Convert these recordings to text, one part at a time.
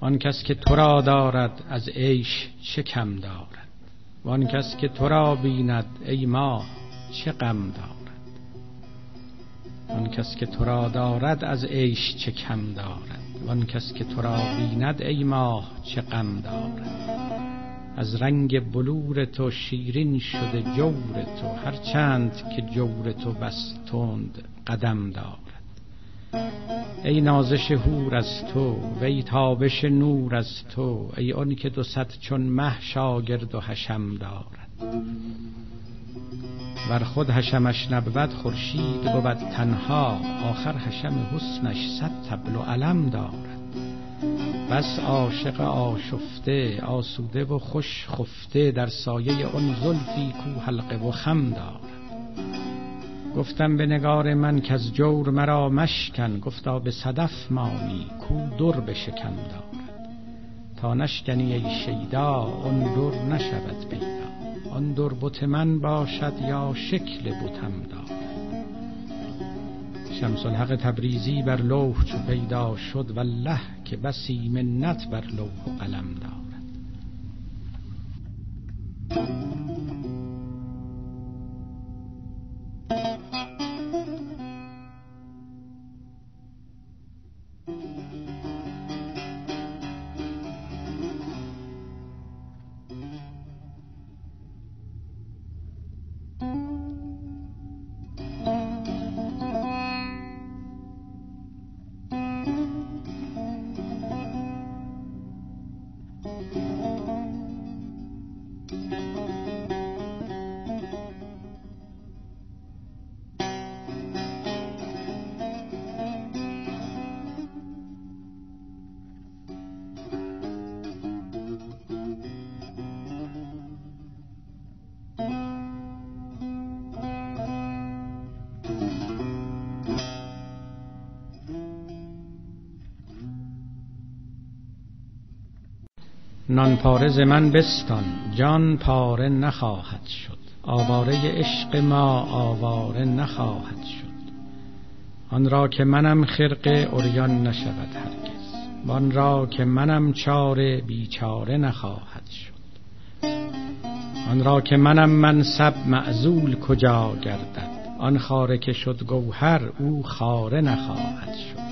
آن کس که تو را دارد از عیش چه کم دارد؟ وان کس که تو را بیند ای ما چه غم دارد؟ آن کس که تو را دارد از عیش چه کم دارد؟ وان کس که تو را بیند ای ماه چه غم دارد؟ از رنگ بلور تو شیرین شده جور تو هر چند که جور تو بس تند قدم دارد. ای نازش هور از تو وی تابش نور از تو ای آن که دو صد چون مه شاگرد و حشم دارد. ور خود حشمش نبود خورشید بود تنها آخر حشم حسنش صد تبل و علم دارد. بس عاشق آشفته آسوده و خوش خفته در سایه آن زلفی کو حلقه و خم دارد. گفتم به نگار من که از جور مرا مشکن گفتا به صدف مانی کو در به شکم دارد. تا نشکنی ای شیدا آن در نشود پیدا. آن در بت من باشد یا شکل بتم دارد. شمس الحق تبریزی بر لوح چو پیدا شد والله که بسی منت بر لوح قلم دارد. نان پاره من بستان جان پاره نخواهد شد. آواره عشق ما آواره نخواهد شد. آن را که منم خرقه اوریان نشود هرگز. وان را که منم چاره بیچاره نخواهد شد. آن را که منم منصب معزول کجا گردد. آن خاره که شد گوهر او خاره نخواهد شد.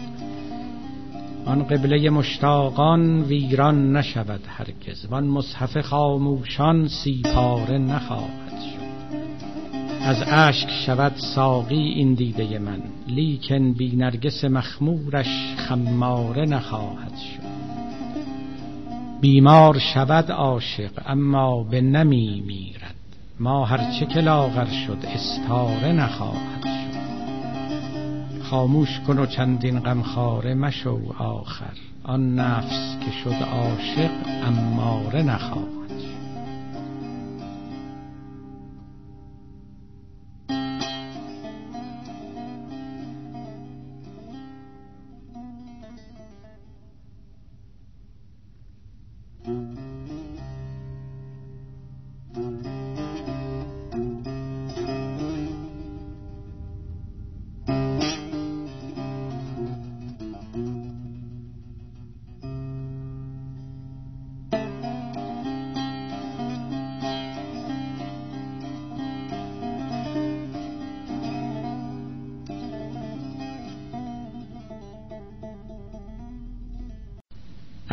آن قبله مشتاقان ویران نشود هرگز وان مصحف خاموشان سی پاره نخواهد شد. از اشک شود ساقی این دیده من لیکن بی نرگس مخمورش خماره نخواهد شد. بیمار شود عاشق اما به نمی میرد. ما هرچه که لاغر شد استاره نخواهد شد. خاموش کن و چندین غمخواره مشو آخر. آن نفس که شد عاشق اماره نخواهد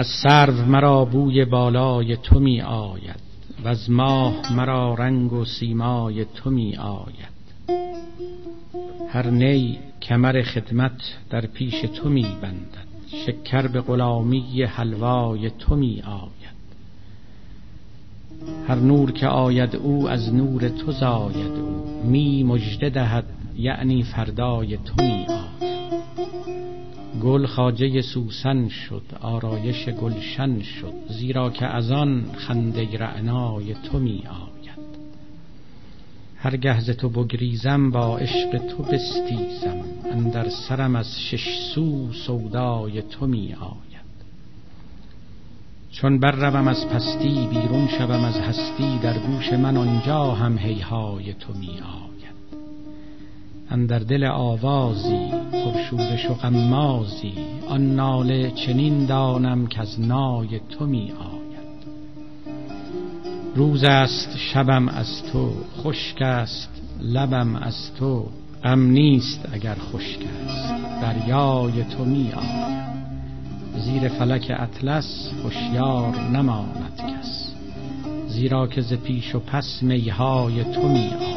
از سرو مرا بوی بالای تو می آید. و از ماه مرا رنگ و سیمای تو می آید. هر نی کمر خدمت در پیش تو می بندد. شکر به غلامی حلوای تو می آید. هر نور که آید او از نور تو زاید او. می مژده دهد یعنی فردای تو می آید. گل خاجه سوسن شد آرایش گلشن شد زیرا که از آن خنده رعنای تو می آید. هر گهز تو بگریزم با عشق تو بستیزم اندر سرم از شش سو سودای تو می آید. چون برروم از پستی بیرون شوم از هستی در گوش من آنجا هم هیهای تو می آید. اندر دل آوازی پرشورش و غمازی آن ناله چنین دانم که از نای تو می آید. روز است شبم از تو خشک است لبم از تو. غم نیست اگر خشک است دریای تو می آید. زیر فلک اطلس هوشیار نماند کس. زیرا که ز پیش و پس میهای تو می آید.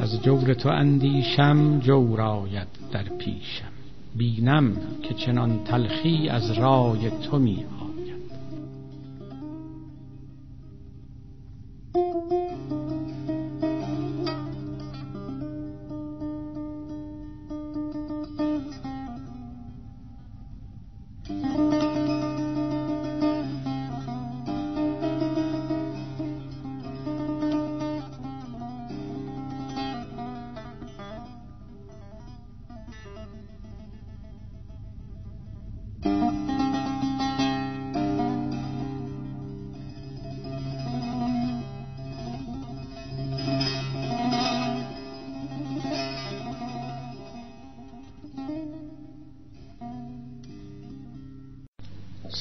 از جور تو اندیشم جور آید در پیشم. بینم که چنان تلخی از رای تو می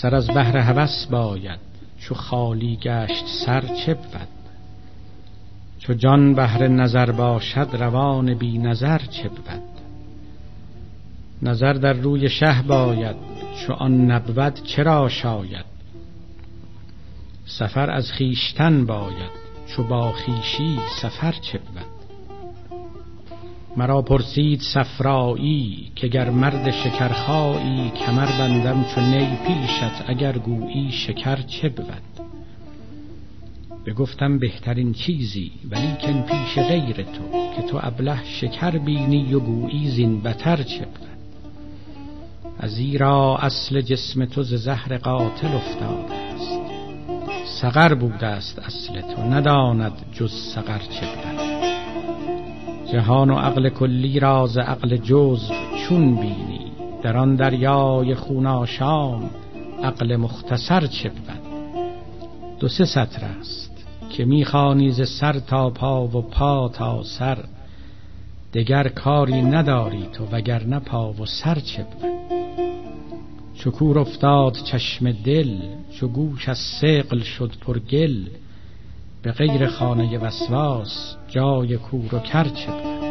سر از بهر هوس باید چو خالی گشت سر چه بود؟ چو جان بهر نظر باشد روان بی نظر چه بود؟ نظر در روی شه باید چو آن نبود چرا شاید؟ سفر از خیشتن باید چو با خیشی سفر چه بود؟ مرا پرسید صفرایی که گر مرد شکرخایی کمر بندم چو نی پیشت اگر گویی شکر چه بود؟ بگفتم بهترین چیزی ولیکن پیش غیر تو که تو ابله شکر بینی و گویی زین بتر چه بود؟ ازیرا اصل جسم تو ز زهر قاتل افتاده است. سقر بوده است اصل تو نداند جز سقر چه بود؟ جهان و عقل کلی راز عقل جز چون بینی؟ در آن دریای خوناشام عقل مختصر چه بود؟ دو سه سطر است که می‌خوانی ز سر تا پا و پا تا سر. دگر کاری نداری تو وگرنه پا و سر چه بود؟ چکور افتاد چشم دل چو گوش از سقل شد پر گل به غیر خانه وسواس جای کور و کر چه بود؟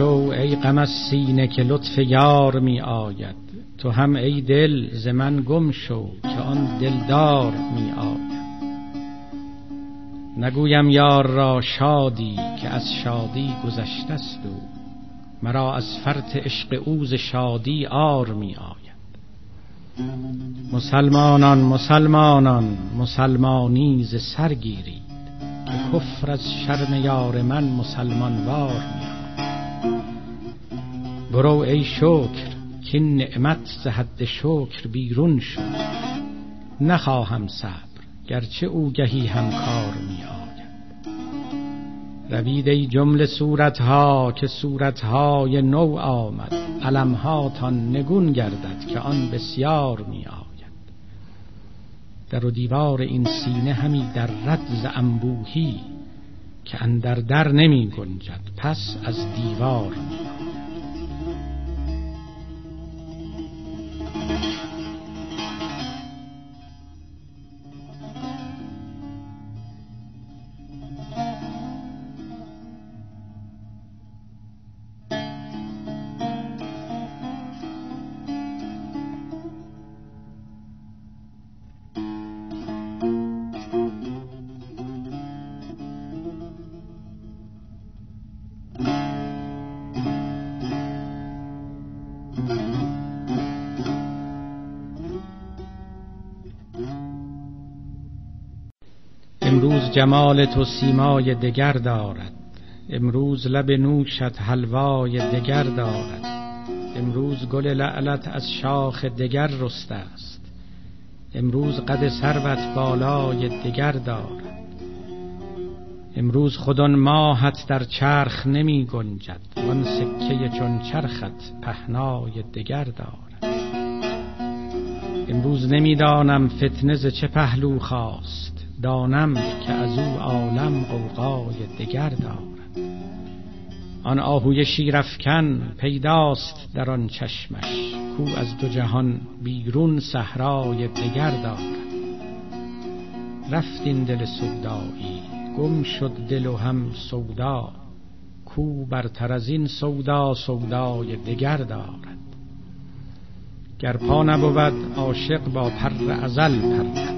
شو ای غم از سینه که لطف یار می آید. تو هم ای دل ز من گم شو که آن دلدار می آید. نگویم یار را شادی که از شادی گذشته است او مرا از فرط عشق اوز شادی آر می آید. مسلمانان مسلمانان مسلمانی ز سر گیرید. که کفر از شرم یار من مسلمان وار می برو ای شکر که نعمت ز حد شکر بیرون شد. نخواهم صبر گرچه او گهی همکار می آید. روید ای جمله صورتها که صورتهای نو آمد. علمها تا نگون گردد که آن بسیار می آید در و دیوار این سینه همی در رد انبوهی که اندر در نمی گنجد. پس از دیوار می جمال تو سیمای دگر دارد. امروز لب نوشت حلوای دگر دارد. امروز گل لعلت از شاخ دگر رسته است. امروز قد سروت بالای دگر دارد. امروز خودان ماهت در چرخ نمی گنجد. آن سکه چون چرخت پهنای دگر دارد. امروز نمی‌دانم فتنه ز چه پهلو خواست. دانم که از او عالم قوقای دگر دارد. آن آهوی شیرفکن پیداست در آن چشمش کو از دو جهان بیرون صحرای دگر دارد. رفت این دل سودایی گم شد دل و هم سودا کو برتر از این سودا سودای دگر دارد. گر پا نبود عاشق با پر ازل پرد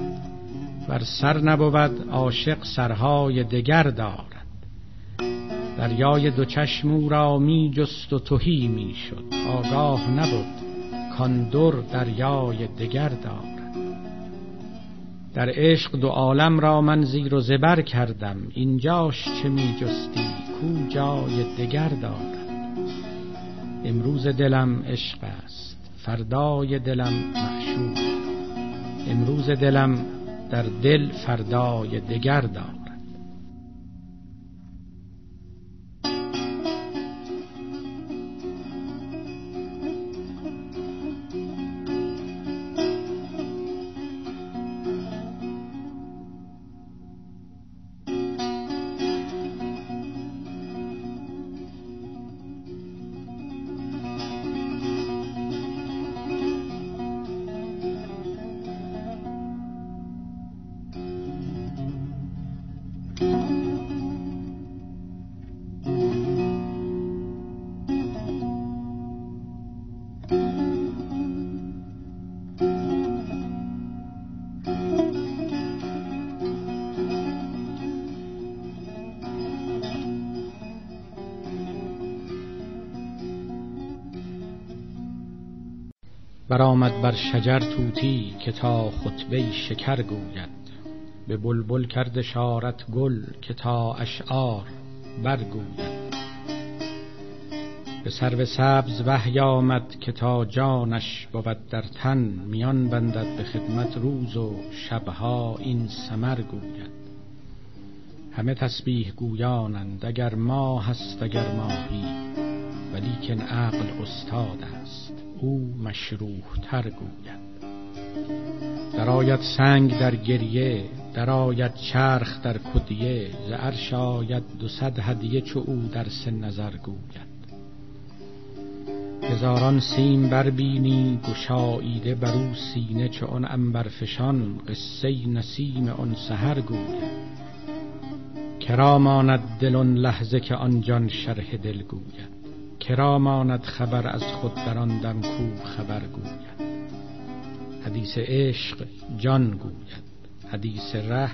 ور سر نبود عاشق سرهای دگر دارد. دریای دو چشم را می جست و تهی می شد. آگاه نبود کان در دریای دگر دارد. در عشق دو عالم را من زیر و زبر کردم. اینجاش چه می جستی؟ کو جای دگر دارد. امروز دلم عشق است. فردای دلم معشوق امروز دلم در دل فردای دگر دارد برآمد بر شجر توتی که تا خطبه شکر گوید. به بلبل کرد شارت گل که تا اشعار برگوید. به سرو سبز وحی آمد که تا جانش بود در تن میان بندد به خدمت روز و شبها این سمر گوید. همه تسبیح گویانند اگر ماه هست اگر ماهی ولیکن عقل استاد است. او مشروح تر گوید. درآید سنگ در گریه درآید چرخ در کدیه ز عرش آید دو صد هدیه چو او در سه نظر گوید. هزاران سیم بربینی گشاییده بر او سینه چو آن عنبرفشان قصه نسیم آن سحر گوید. کرا ماند دل آن لحظه که آن جان شرح دل گوید. کرا ماند خبر از خود در آن دم کو خبر گوید. حدیث عشق جان گوید حدیث ره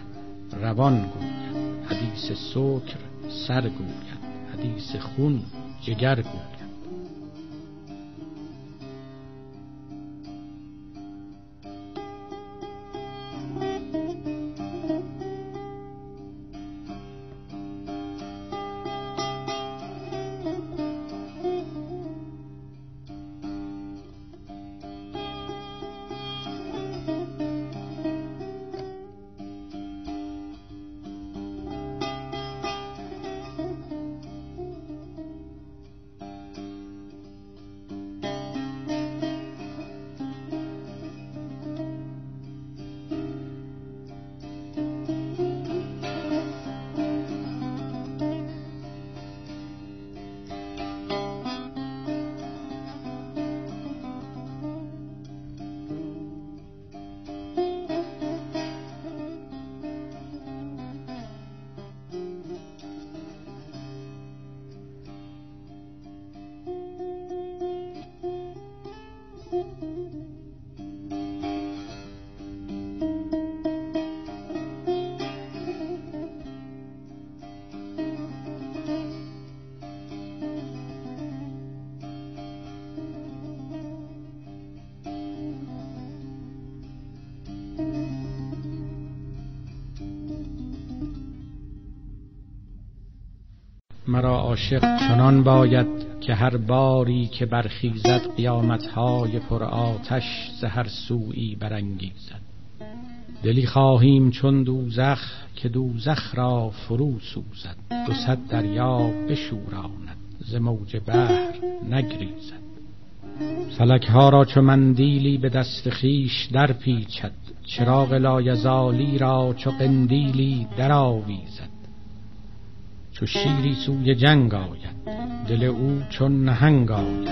روان گوید حدیث سکر سر گوید حدیث خون جگر گوید. مرا عاشق چنان باید که هر باری که برخیزد قیامتهای پر آتش ز هر سویی برانگیزد. دلی خواهیم چون دوزخ که دوزخ را فرو سوزد. دو صد دریا بشوراند ز موج بحر نگریزد. فلک ها را چو مندیلی به دست خیش در پیچد چراغ لایزالی را چو قندیلی در آویزد چو شیری سوی جنگ آید. دل او چون نهنگ آید.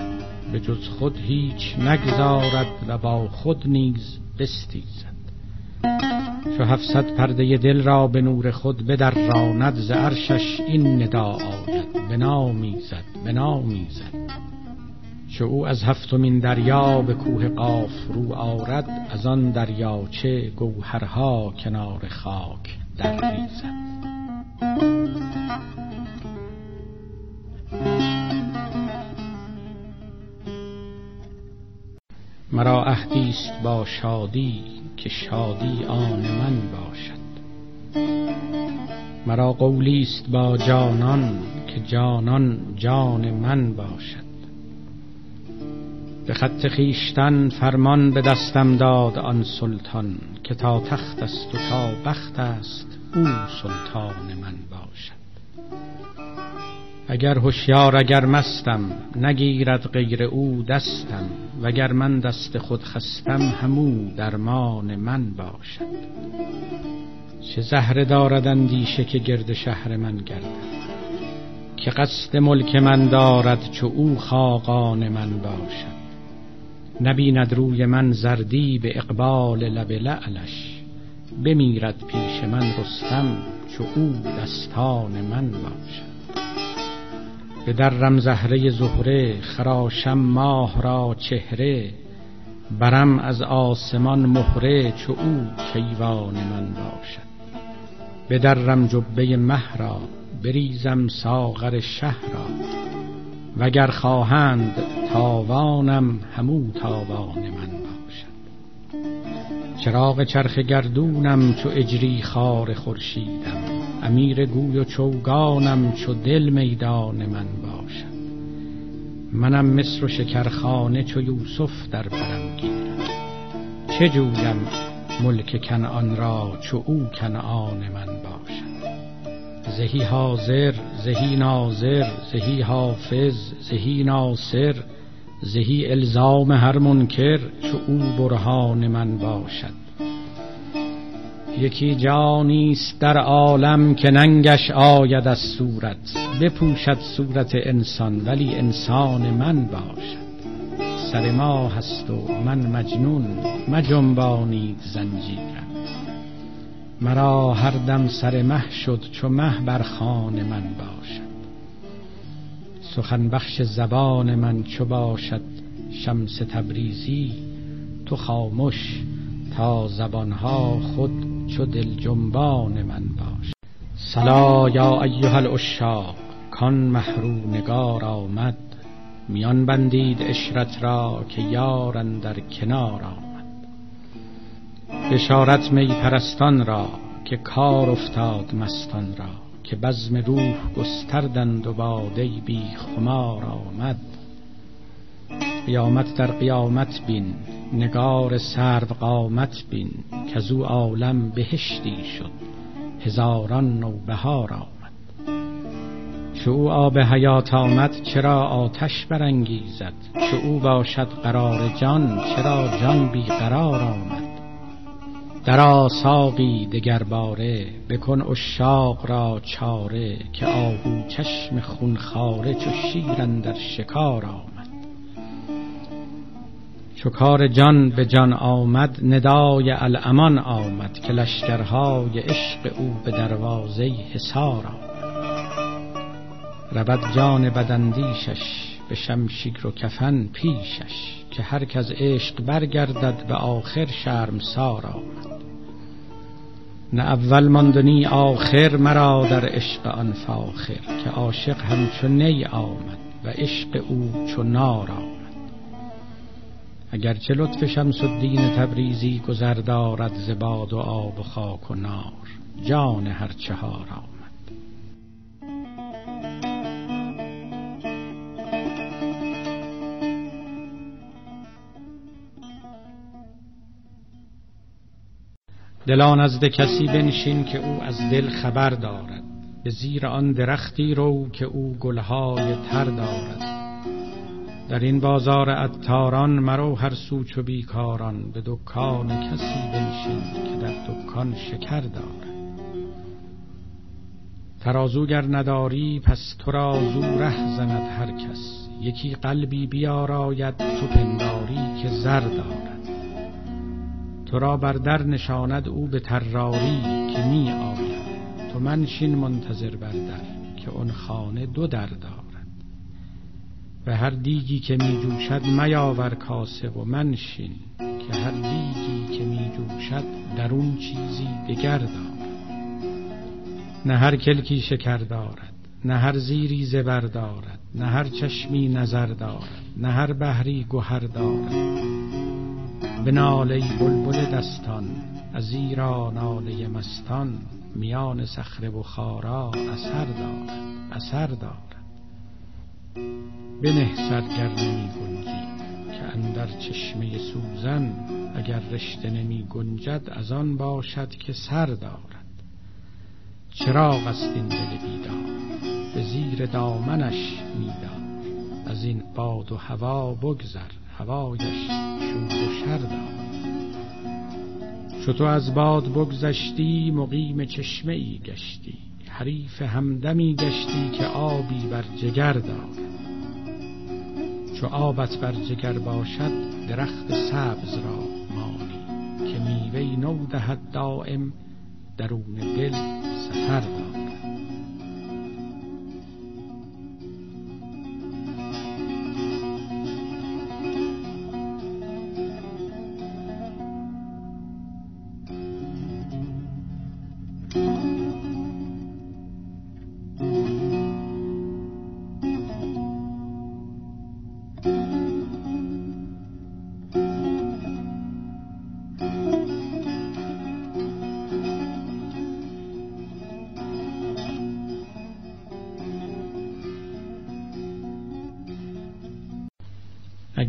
به جز خود هیچ نگذارد و با خود نیز بستیزد. چو هفصد پرده دل را به نور خود بدراند ز عرشش این ندا آید. بنامیزد بنامیزد چو او از هفتمین دریا به کوه قاف رو آرد از آن دریاچه گوهرها کنار خاک در ریزد. است با شادی که شادی آن من باشد. مرا قولی است با جانان که جانان جان من باشد. به خط خیشتن فرمان به دستم داد آن سلطان که تا تخت است و تا بخت است او سلطان من باشد. اگر هوشیار اگر مستم نگیرد غیر او دستم وگر من دست خود خستم همو درمان من باشد. چه زهره دارد اندیشه که گرد شهر من گردد؟ که قصد ملک من دارد چو او خاقان من باشد؟ نبیند روی من زردی به اقبال لب لعلش بمیرد پیش من رستم چو او دستان من باشد. به درم زهره زهره خراشم ماه را چهره برم از آسمان مهره چو او کیوان من باشد. به درم جبه مه را بریزم ساغر شه را. وگر خواهند تاوانم همو تاوان من باشد. چراغ چرخ گردونم چو اجری خار خورشیدم. امیر گوی و چوگانم چو دل میدان من باشد. منم مصر و شکرخانه چو یوسف در برم گیرم. چه جویم ملک کنعان را چو او کنعان من باشد؟ زهی حاضر زهی ناظر زهی حافظ زهی ناصر زهی الزام هر منکر چو او برهان من باشد. یکی جانیست در عالم که ننگش آید از صورت بپوشد صورت انسان ولی انسان من باشد. سر ما هست و من مجنون مجنبانید زنجیرم مرا هر دم سر مه شد چو مه بر خان من باشد. سخن بخش زبان من چو باشد شمس تبریزی تو خاموش تا زبانها خود چو دل جنبان من باش. سلا یا ایها الاشاق کان محرو نگار آمد. میان بندید اشرت را که یارن در کنار آمد. بشارت می پرستان را که کار افتاد مستان را که بزم روح گستردند و باده بی خمار آمد. قیامت در قیامت بین. نگار سرو قامت بین. که او عالم بهشتی شد. هزاران نوبهار آمد. چو او آب حیات آمد چرا آتش برانگیزد؟ چو او باشد قرار جان چرا جان بی قرار آمد؟ در ساقی دگر باره بکن اشاق را چاره که آهو چشم خونخواره چو شیر در شکار آمد. چو کار جان به جان آمد ندای الامان آمد که لشکرهای عشق او به دروازه حصار رود جان بدندیشش به شمشیر و کفن پیشش که هر از عشق برگردد به آخر شرمسار آمد. نه اول ماندنی آخر مرا در عشق آن فاخر که عاشق همچو نی آمد و عشق او چو نار آمد. اگرچه لطف شمس الدین تبریزی گذر دارد ز باد و آب و خاک و نار جان هر چهار آمد. دلا نزد کسی بنشین که او از دل خبر دارد به زیر آن درختی رو که او گلهای تر دارد. در این بازار عطاران مرو هر سو چو بیکاران به دکان کسی بنشین که در دکان شکر دارد ترازوگر نداری پس تو را ره زند هر کس. یکی قلبی بیاراید تو پنداری که زر دارد. تو را بر در نشاند او به تراری که می آید. تو منشین منتظر بر در که اون خانه دو در دارد. و هر دیگی که می جوشد میاور کاسه و منشین که هر دیگی که می جوشد در اون چیزی دگر دارد نه هر کلکی شکر دارد نه هر زیری زبر دارد نه هر چشمی نظر دارد نه هر بحری گوهر دارد. به ناله بلبل دستان از ایرا ناله مستان میان صخره خارا اثر دارد اثر دارد. بنه سرگر نمی گنجی که اندر چشمه سوزن اگر رشته نمی گنجد از آن باشد که سر دارد. چراغ است این دل بیدار به زیر دامنش میدار از این باد و هوا بگذر هوایش شور و شر چو تو از باد بگذشتی مقیم چشمه ای گشتی. حریف همدمی گشتی که آبی بر جگر دارد چو آبت بر جگر باشد درخت سبز را مانی. که میوه نو دهد دائم درون دل سفر دارد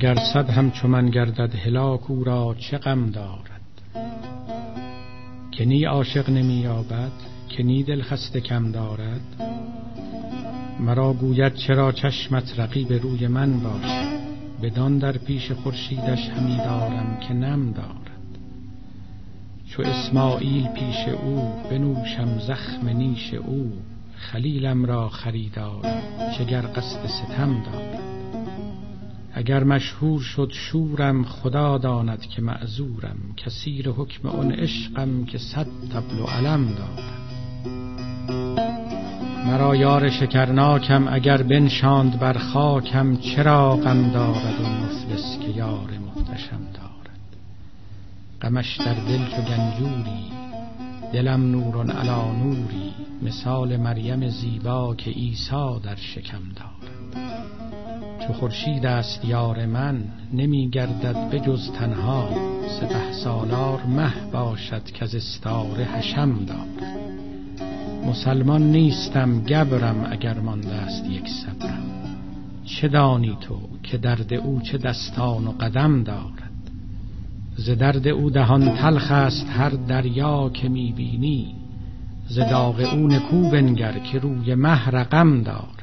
اگر صد همچو من گردد هلاک او را چه غم دارد؟ که نی عاشق نمی یابد که نی دل خسته کم دارد مرا گوید چرا چشمت رقیب روی من باشد بدان در پیش خورشیدش همی دارم که نم دارد. چو اسماعیل پیش او بنوشم زخم نیش او خلیلم را خریدارم چه گر قصد ستم دارد. اگر مشهور شد شورم خدا داند که معذورم. کثیر حکم اون عشقم که صد تبل و علم دارم. مرا یار شکرناکم اگر بنشاند بر خاکم چرا غم دارد و مفلس که یار محتشم دارد؟ غمش در دل چو گنجوری دلم نور علا نوری. مثال مریم زیبا که عیسی در شکم دارد. چو خورشید است یار من نمی گردد به جز تنها. سپه سالار مه باشد که از استاره حشم دارد مسلمان نیستم گبرم اگر مانده است یک صبرم چه دانی تو که درد او چه دستان و قدم دارد؟ ز درد او دهان تلخ است هر دریا که می‌بینی ز داغ او نکو بنگر که روی مه رقم دارد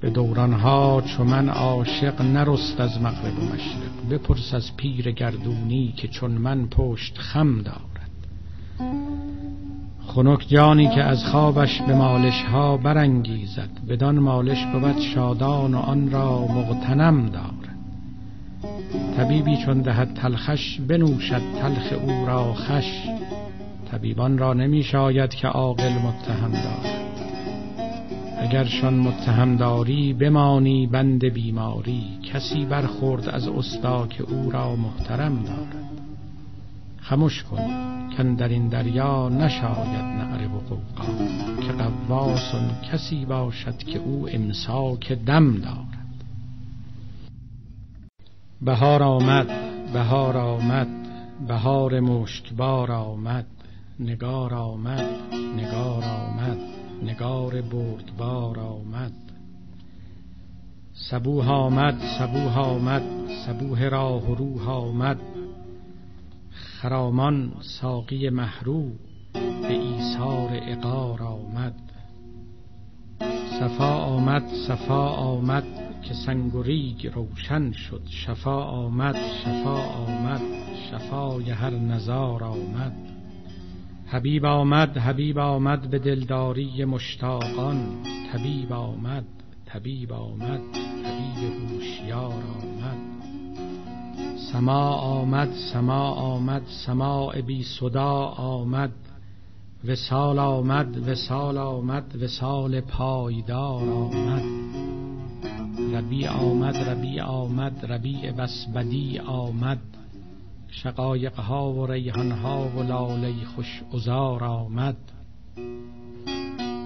به دورانها چو من عاشق نرست از مغرب و مشرق. بپرس از پیر گردونی که چون من پشت خم دارد. خنک جانی که از خوابش به مالش ها برانگیزد. بدان مالش بود شادان و آن را مغتنم دارد. طبیبی چون دهد تلخش بنوشد تلخ او را خش. طبیبان را نمی شاید که عاقل متهم دارد. اگرشان متهم داری بمانی بند بیماری کسی برخورد از استا که او را محترم دارد. خموش کن کن در این دریا نشاید نعره و قوقا که قواسون کسی باشد که او امساک دم دارد. بهار آمد بهار آمد بهار مشکبار آمد نگار آمد نگار آمد. نگار بردبار آمد. سبوه آمد سبوه آمد سبوه راه و روح آمد. خرامان ساقی محرو به ایثار اقار آمد. صفا آمد صفا آمد که سنگ و ریگ روشن شد. شفا آمد شفا آمد شفای هر نزار آمد. حبیب آمد حبیب آمد به دلداری مشتاقان. طبیب آمد طبیب آمد طبیب هوشیار آمد. سما آمد سما آمد سماع بی صدا آمد. وسال آمد وسال آمد وسال پایدار آمد. ربی آمد ربی آمد ربیع بسبدی آمد. شقایق ها و ریحان ها و لاله خوش ازار آمد.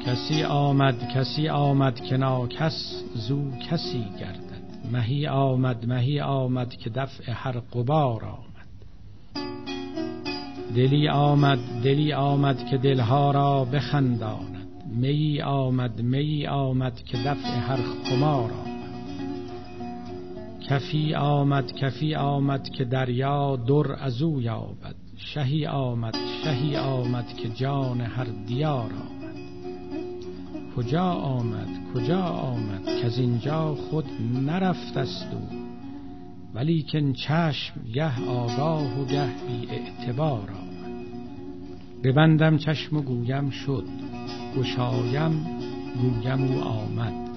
کسی آمد کسی آمد که ناکس زو کسی گردد. مهی آمد مهی آمد که دفع هر قبار آمد. دلی آمد دلی آمد که دلها را بخنداند. می آمد می آمد که دفع هر خمار آمد. کفی آمد کفی آمد که دریا در از او یابد. شهی آمد شهی آمد که جان هر دیار آمد. کجا آمد کجا آمد که از اینجا خود نرفت است او. ولیکن چشم گه آگاه و گه بی اعتبار آمد. ببندم چشم و گویم شد. گشایم گویم او آمد.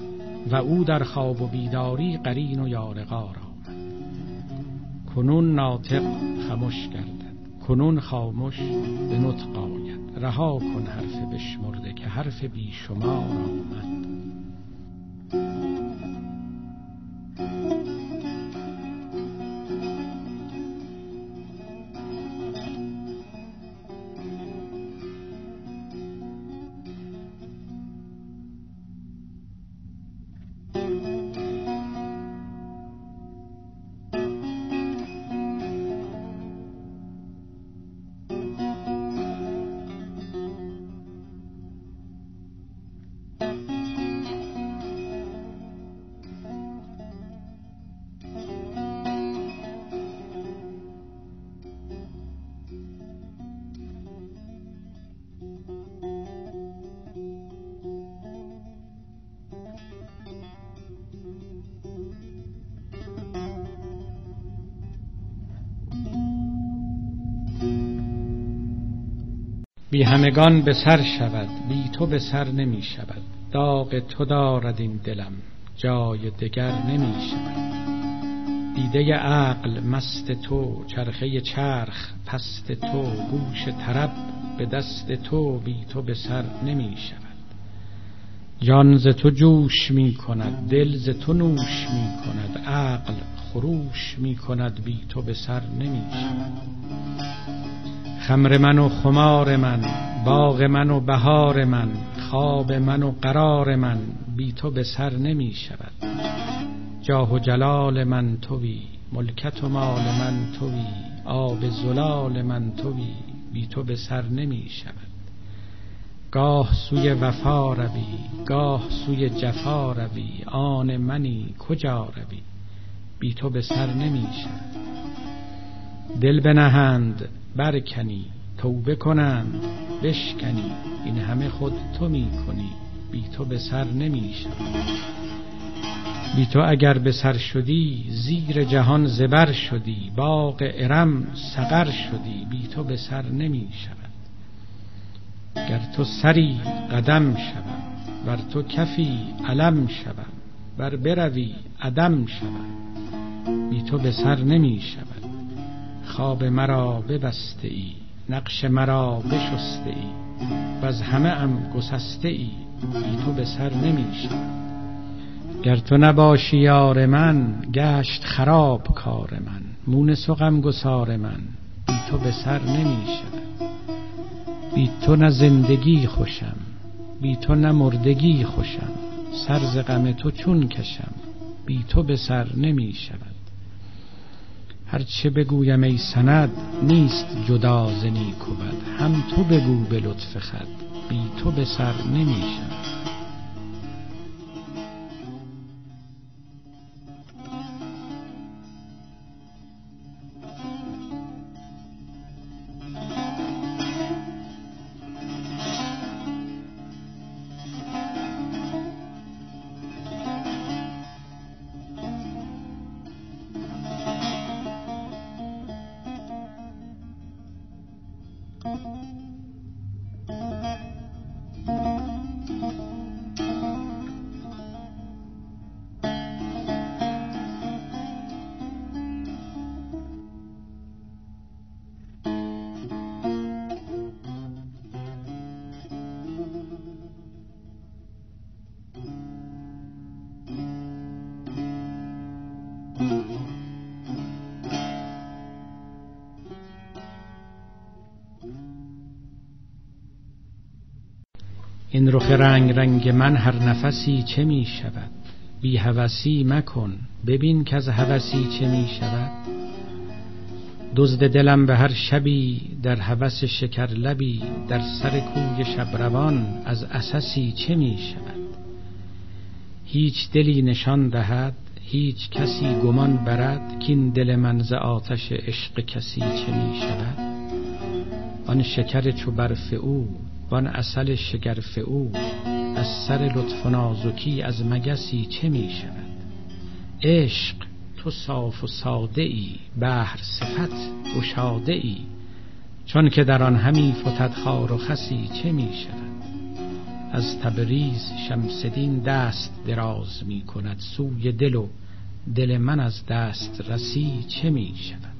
و او در خواب و بیداری قرین و یارغار آمد. کنون ناطق خموش گردد کنون خاموش به نطق آید. رها کن حرف بشمرده که حرف بیشمار آمد. بی همگان به سر شود بی تو به سر نمی شود. داغ تو دارد این دلم جای دگر نمی شود. دیده عقل مست تو چرخه چرخ پست تو گوش طرب به دست تو بی تو به سر نمی شود. جان ز تو جوش می کند دل ز تو نوش می کند عقل خروش می کند بی تو به سر نمی شود. خمر من و خمار من باغ من و بهار من خواب من و قرار من بی تو به سر نمی شود. جاه و جلال من توی ملکت و مال من توی آب زلال من توی بی تو به سر نمی شود. گاه سوی وفا روی گاه سوی جفا روی آن منی کجا روی؟ بی تو به سر نمی شود. دل بنهند برکنی توبه کنند بشکنی این همه خود تو می کنی بی تو به سر نمی بی تو اگر به سر شدی زیر جهان زبر شدی باغ ارم سقر شدی بی تو به سر نمی شود گر تو سری قدم شوم ور تو کفی علم شوم ور بروی عدم شوم بی تو به سر نمی شود خواب مرا ببسته ای نقش مرا بشسته ای و از همه ام گسسته ای بی تو به سر نمی گر تو نباشی یار من گشت خراب کار من مونس و غم گسار من بی تو به سر نمی بی تو نه زندگی خوشم بی تو نه مردگی خوشم سرز غم تو چون کشم بی تو به سر نمی شود. هرچه بگویم ای سند نیست جدا ز نیک و بد. هم تو بگو به لطف خد بی تو به سر نمی رخ رنگ رنگ من هر نفسی چه می شود؟ بی هوسی مکن ببین که از هوسی چه می شود. دزد دلم به هر شبی در هوس شکر لبی در سر کوی شبروان از اسسی چه می شود؟ هیچ دلی نشان دهد هیچ کسی گمان برد کین دل من ز آتش عشق کسی چه می شود؟ آن شکر چو برف او وان اصل شگرف او از سر لطف و نازکی از مگسی چه می شود؟ عشق تو صاف و ساده ای بحر صفت گشاده ای چون که در آن همی فتد خار و خسی چه می شود؟ از تبریز شمسدین دست دراز می کند سوی دل و دل من از دست رسی چه می شود؟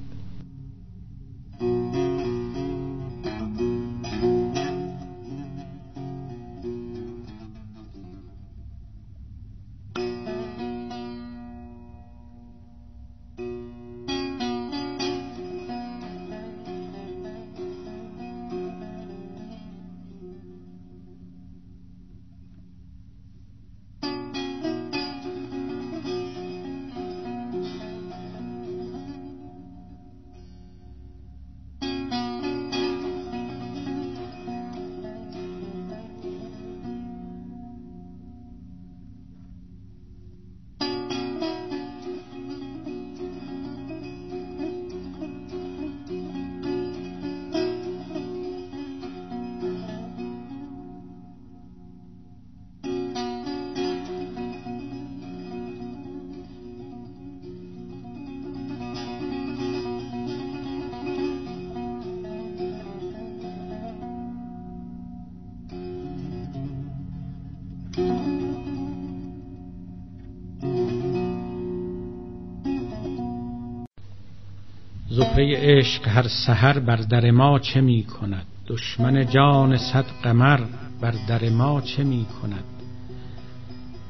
زهره عشق هر سحر بر در ما چه می کند؟ دشمن جان صد قمر بر در ما چه می کند؟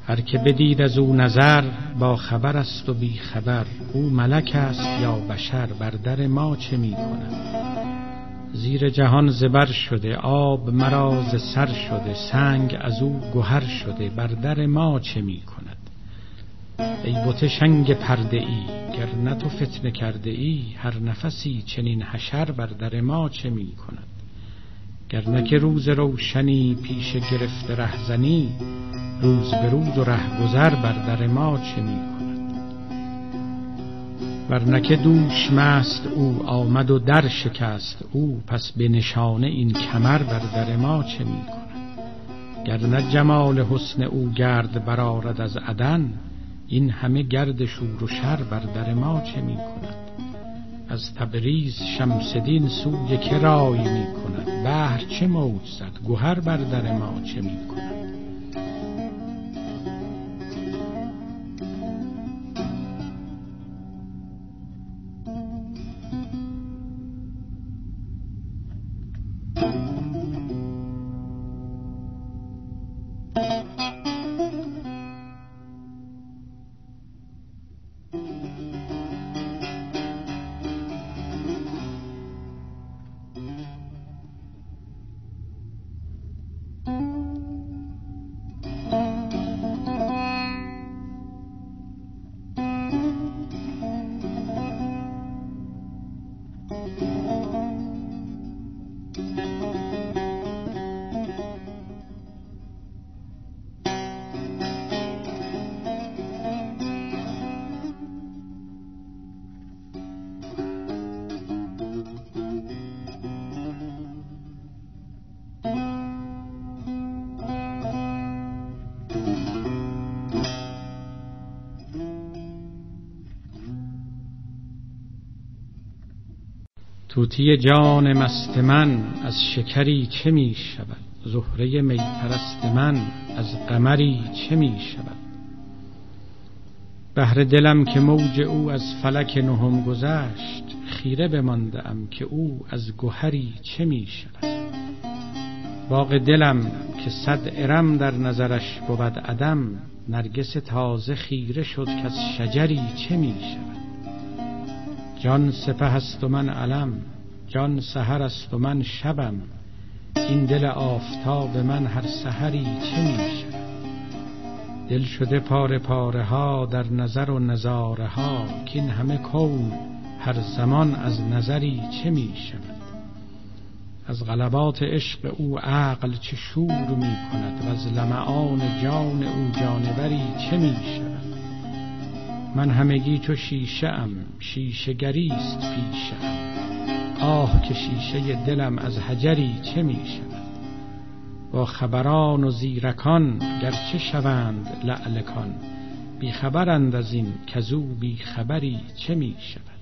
هر که بدید از او نظر با خبر است و بی خبر او ملک است یا بشر بر در ما چه می کند؟ زیر جهان زبر شده آب مرا ز سر شده سنگ از او گهر شده بر در ما چه می کند؟ ای بت شنگ پرده ای گر نه تو فتنه کرده ای هر نفسی چنین حشر بر در ما چه می کند؟ گر نه که روز روشنی پیش گرفت رهزنی روز به روز و ره گذر بر در ما چه می کند؟ نه که دوش مست او آمد و در شکست او پس به نشانه این کمر بر در ما چه می کند؟ گر نه جمال حسن او گرد برارد از عدن این همه گرد شور و شر بر در ما چه می کند از تبریز شمسدین سوی که رای می کند بحر چه موج زد؟ گوهر بر در ما چه می کند توتی جان مست من از شکری چه می شود؟ زهره می پرست من از قمری چه می شود؟ بهر دلم که موج او از فلک نهم گذشت خیره بمانده که او از گهری چه می شود؟ باغ دلم که صد ارم در نظرش بود عدم نرگس تازه خیره شد که از شجری چه می شود؟ جان سپه است و من علم جان سهر است و من شبم. این دل آفتاب من هر سحری چه می شود؟ دل شده پاره پاره ها در نظر و نظاره ها که همه کون هر زمان از نظری چه می شود؟ از غلبات عشق او عقل چه شور می کند و از لمعان جان او جانوری چه می شود؟ من همگی تو شیشه ام شیشه گریست پیشه آه که شیشه دلم از حجری چه می شود با خبران و زیرکان گرچه شوند لعلکان بیخبرند از این کزو بیخبری چه می شود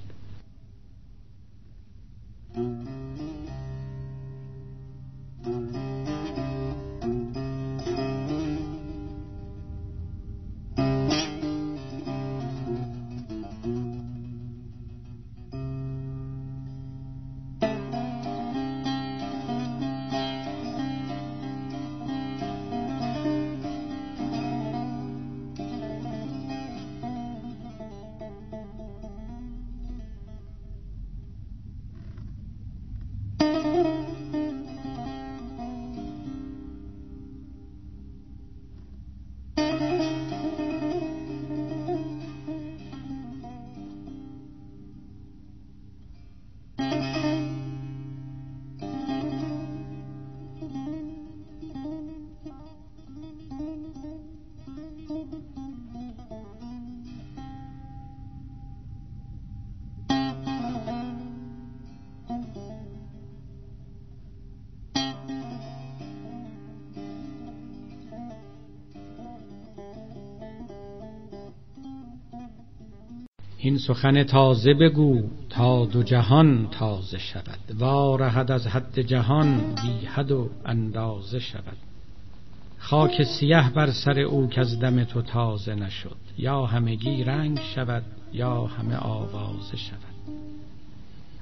این سخن تازه بگو تا دو جهان تازه شود. وارهد از حد جهان بی حد و اندازه شود. خاک سیه بر سر او که از دم تو تازه نشد. یا همگی رنگ شود یا همه آوازه شود.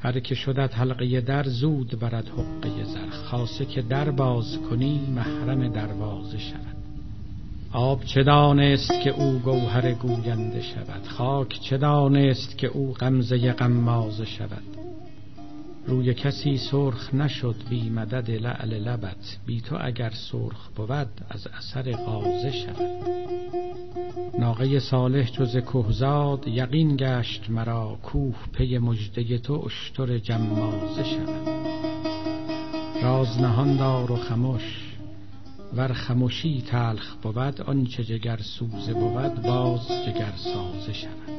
هر که شدت حلقه در زود برد حقه زر. خاصه که در باز کنی محرم دروازه شود. آب چه دانست که او گوهر گوینده شود؟ خاک چه دانست که او غمزه غمازه شود؟ روی کسی سرخ نشد بی مدد لعل لبت بی تو اگر سرخ بود از اثر غازه شود. ناقه صالح جز کهزاد یقین گشت مرا کوه پی مجده تو اشتر جمازه شود. راز نهان دار و خموش ور خموشی تلخ بود آنچه جگر سوزه بود باز جگر سازه شود.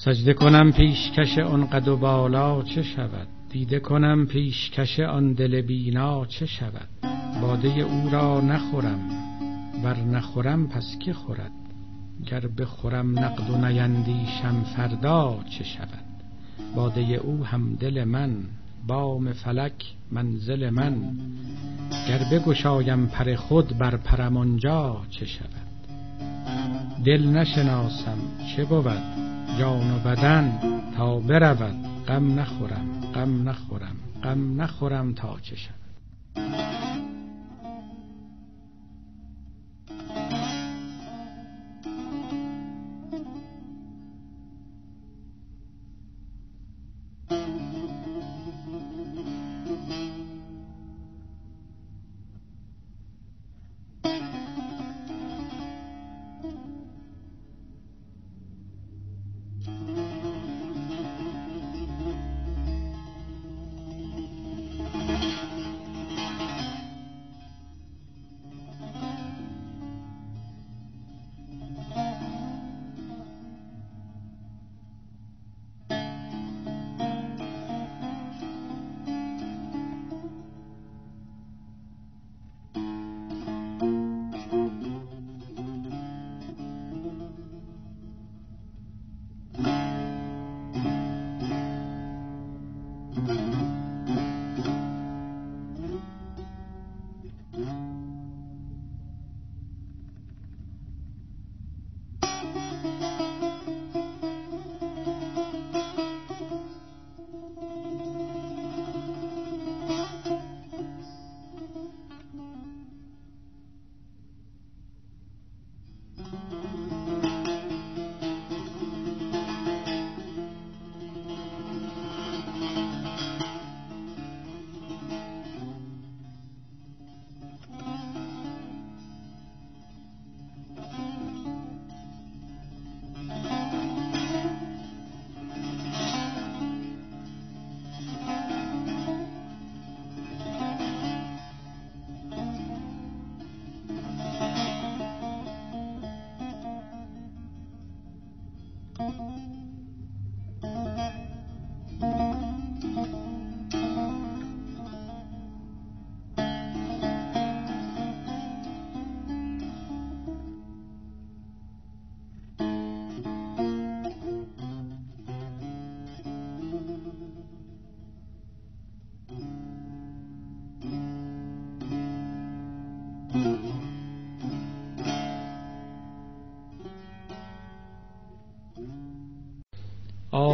سجده کنم پیشکش آن قد و بالا چه شود؟ دیده کنم پیشکش آن دل بینا چه شود؟ باده او را نخورم ور نخورم پس که خورد؟ گر بخورم نقد و نیندیشم فردا چه شود؟ باده او هم دل من بام فلک منزل من. گر بگشایم پر خود بر پرم آنجا چه شود؟ دل نشناسم چه بود؟ جان و بدن تا برود غم نخورم غم نخورم غم نخورم تا چه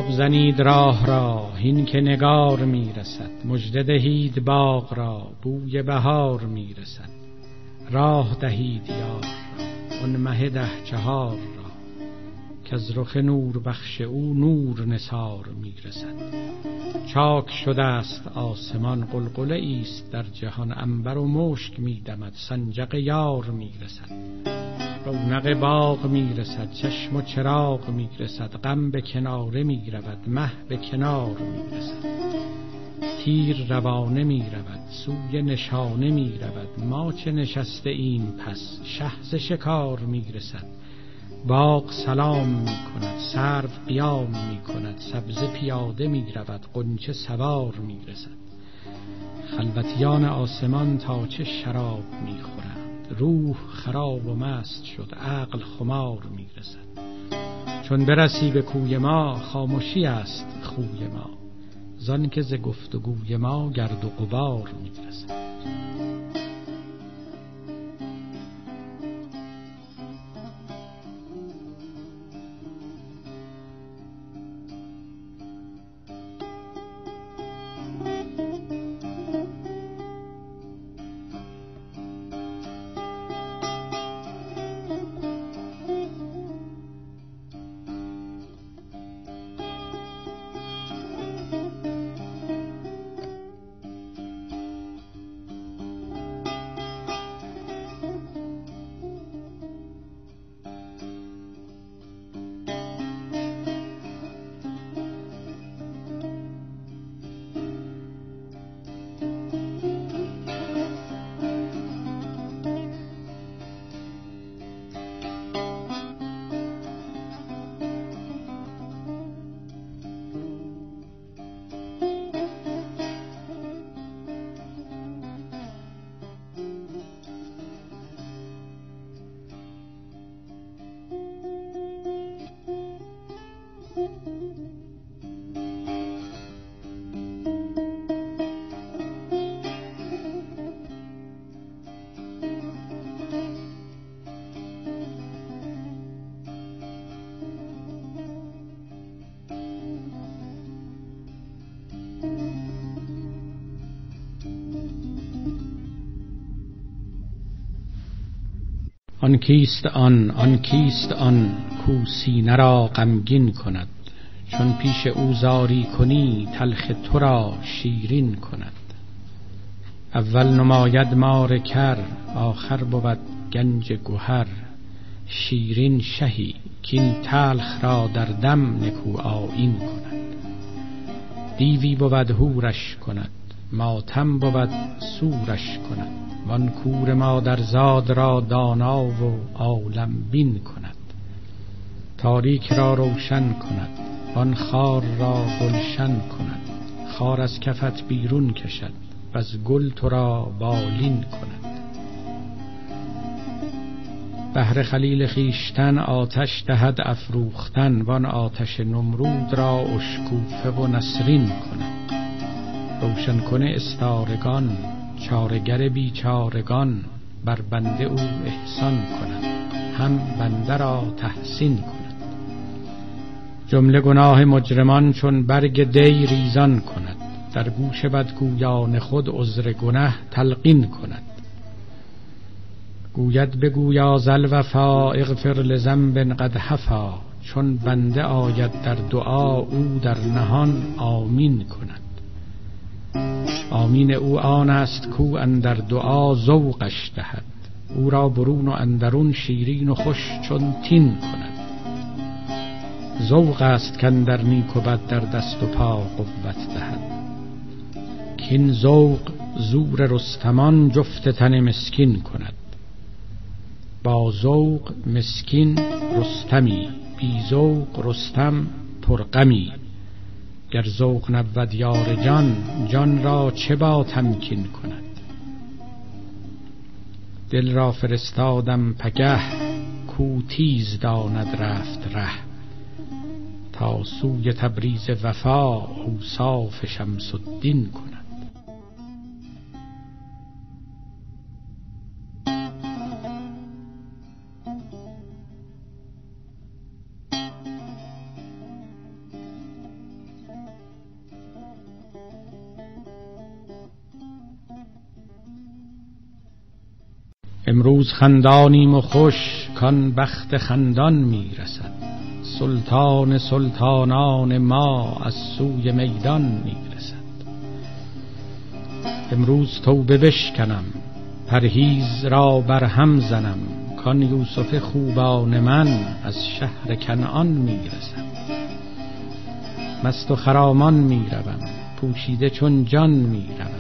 آب زنید راه را هین که نگار می‌رسد. مژده دهید باغ را بوی بهار می‌رسد. راه دهید یار را آن مه ده چهار را. از رخ نور بخش او نور نثار می‌رسد. چاک شده است آسمان قلقله است در جهان. انبر و مشک میدمد سنجق یار می‌رسد. رونق باغ می‌رسد چشم و چراغ می‌رسد غم به کناره می‌رود مه به کنار می‌رسد. تیر روانه می‌رود سوی نشانه می‌رود ما چه نشسته این پس شهز شکار می‌رسد. باغ سلام می کند سرو قیام می کند سبزه پیاده می رود قنچه سوار می رسد خلوتیان آسمان تا چه شراب می خورند روح خراب و مست شد عقل خمار می رسد چون برسی به کوی ما خاموشی است خوی ما. زان که ز گفتگوی ما گرد و غبار می آن کیست آن؟ آن کیست آن؟ کو سینه را غمگین کند. چون پیش او زاری کنی تلخ تو را شیرین کند. اول نماید مار کر آخر بود گنج گهر. شیرین شهی کین تلخ را در دم نکو آیین کند. دیوی بود هورش کند ماتم بود سورش کند. وان کور مادرزاد را دانا و عالم بین کند. تاریک را روشن کند. وان خار را گلشن کند. خار از کفت بیرون کشد. و از گل تو را بالین کند. بهر خلیل خیشتن آتش دهد افروختن. وان آتش نمرود را اشکوفه و نسرین کند. روشن کنه استارگان. چارگر بیچارگان بر بنده او احسان کند. هم بنده را تحسین کند. جمله گناه مجرمان چون برگ دی ریزان کند. در گوش بدگویان خود عذر گنه تلقین کند. گوید بگویا زل وفا اغفر لذنب قد حفا. چون بنده آید در دعا او در نهان آمین کند. آمین او آن است کو اندر دعا ذوقش دهد. او را برون و اندرون شیرین و خوش چون تین کند. ذوق است کاندر نیک و بد در دست و پا قوت دهد. کین ذوق زور رستمان جفت تن مسکین کند. با ذوق مسکین رستمی بی ذوق رستم پرغمی. گر ذوق نبود یار جان جان را چه با تمکین کند؟ دل را فرستادم پگه کو تیز داند رفت ره. تا سوی تبریز وفا اوصاف شمس الدین کند. امروز خندانیم و خوش کان بخت خندان می‌رسد. سلطان سلطانان ما از سوی میدان می‌رسد. امروز توبه بشکنم پرهیز را برهم زنم. کان یوسف خوبان من از شهر کنعان می‌رسد. مست و خرامان می‌روم پوشیده چون جان می‌روم.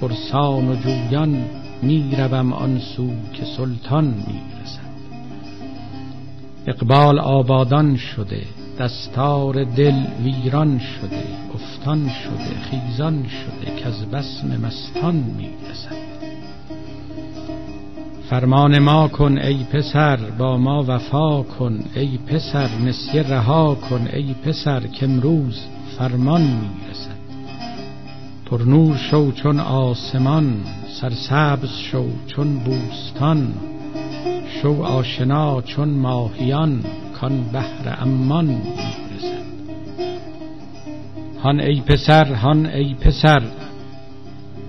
پرسان و جویان می‌روم آن سو که سلطان می‌رسد. اقبال آبادان شده دستار دل ویران شده افتان شده خیزان شده که از بسم مستان می‌رسد. فرمان ما کن ای پسر با ما وفا کن ای پسر نسیه رها کن ای پسر که امروز فرمان می‌رسد. پر نور شو چون آسمان سرسبز شو چون بوستان. شو آشنا چون ماهیان کان بحر امان می‌رسد. هان ای پسر هان ای پسر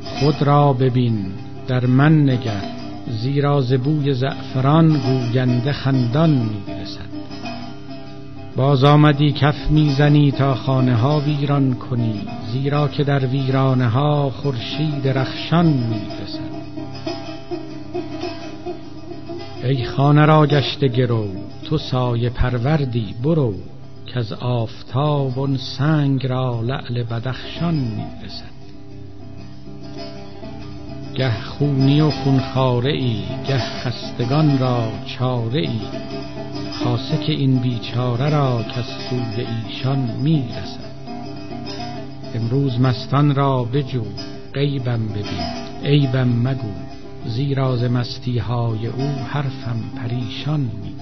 خود را ببین در من نگر. زیرا ز بوی زعفران گوینده خندان می‌رسد. باز آمدی کف می‌زنی تا خانه ها ویران کنی زیرا که در ویرانه ها خورشید رخشان می‌رسد. ای خانه را گشته گرو تو سایه پروردی برو که از آفتاب سنگ را لعل بدخشان می‌رسد. گه خونی و خونخاره ای گه خستگان را چاره ای خاصه که این بیچاره را که سوی ایشان می‌رسد. امروز مستان را بجو غیبم ببین. عیبم مگو زیرا ز مستی های او حرفم پریشان می‌رسد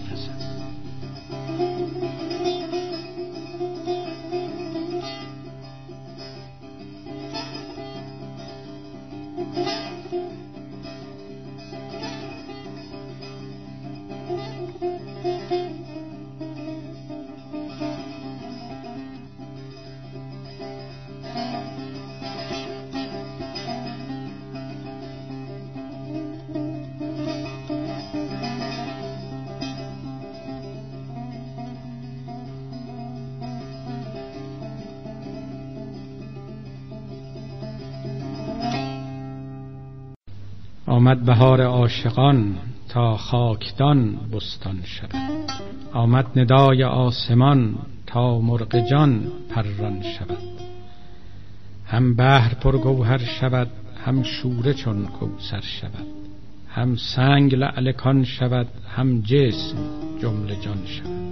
بهار عاشقان تا خاکدان بستان شود. آمد ندای آسمان تا مرغ جان پران شود. هم بحر پرگوهر شود هم شوره چون کوسر شود. هم سنگ لعلکان شود هم جسم جمله جان شود.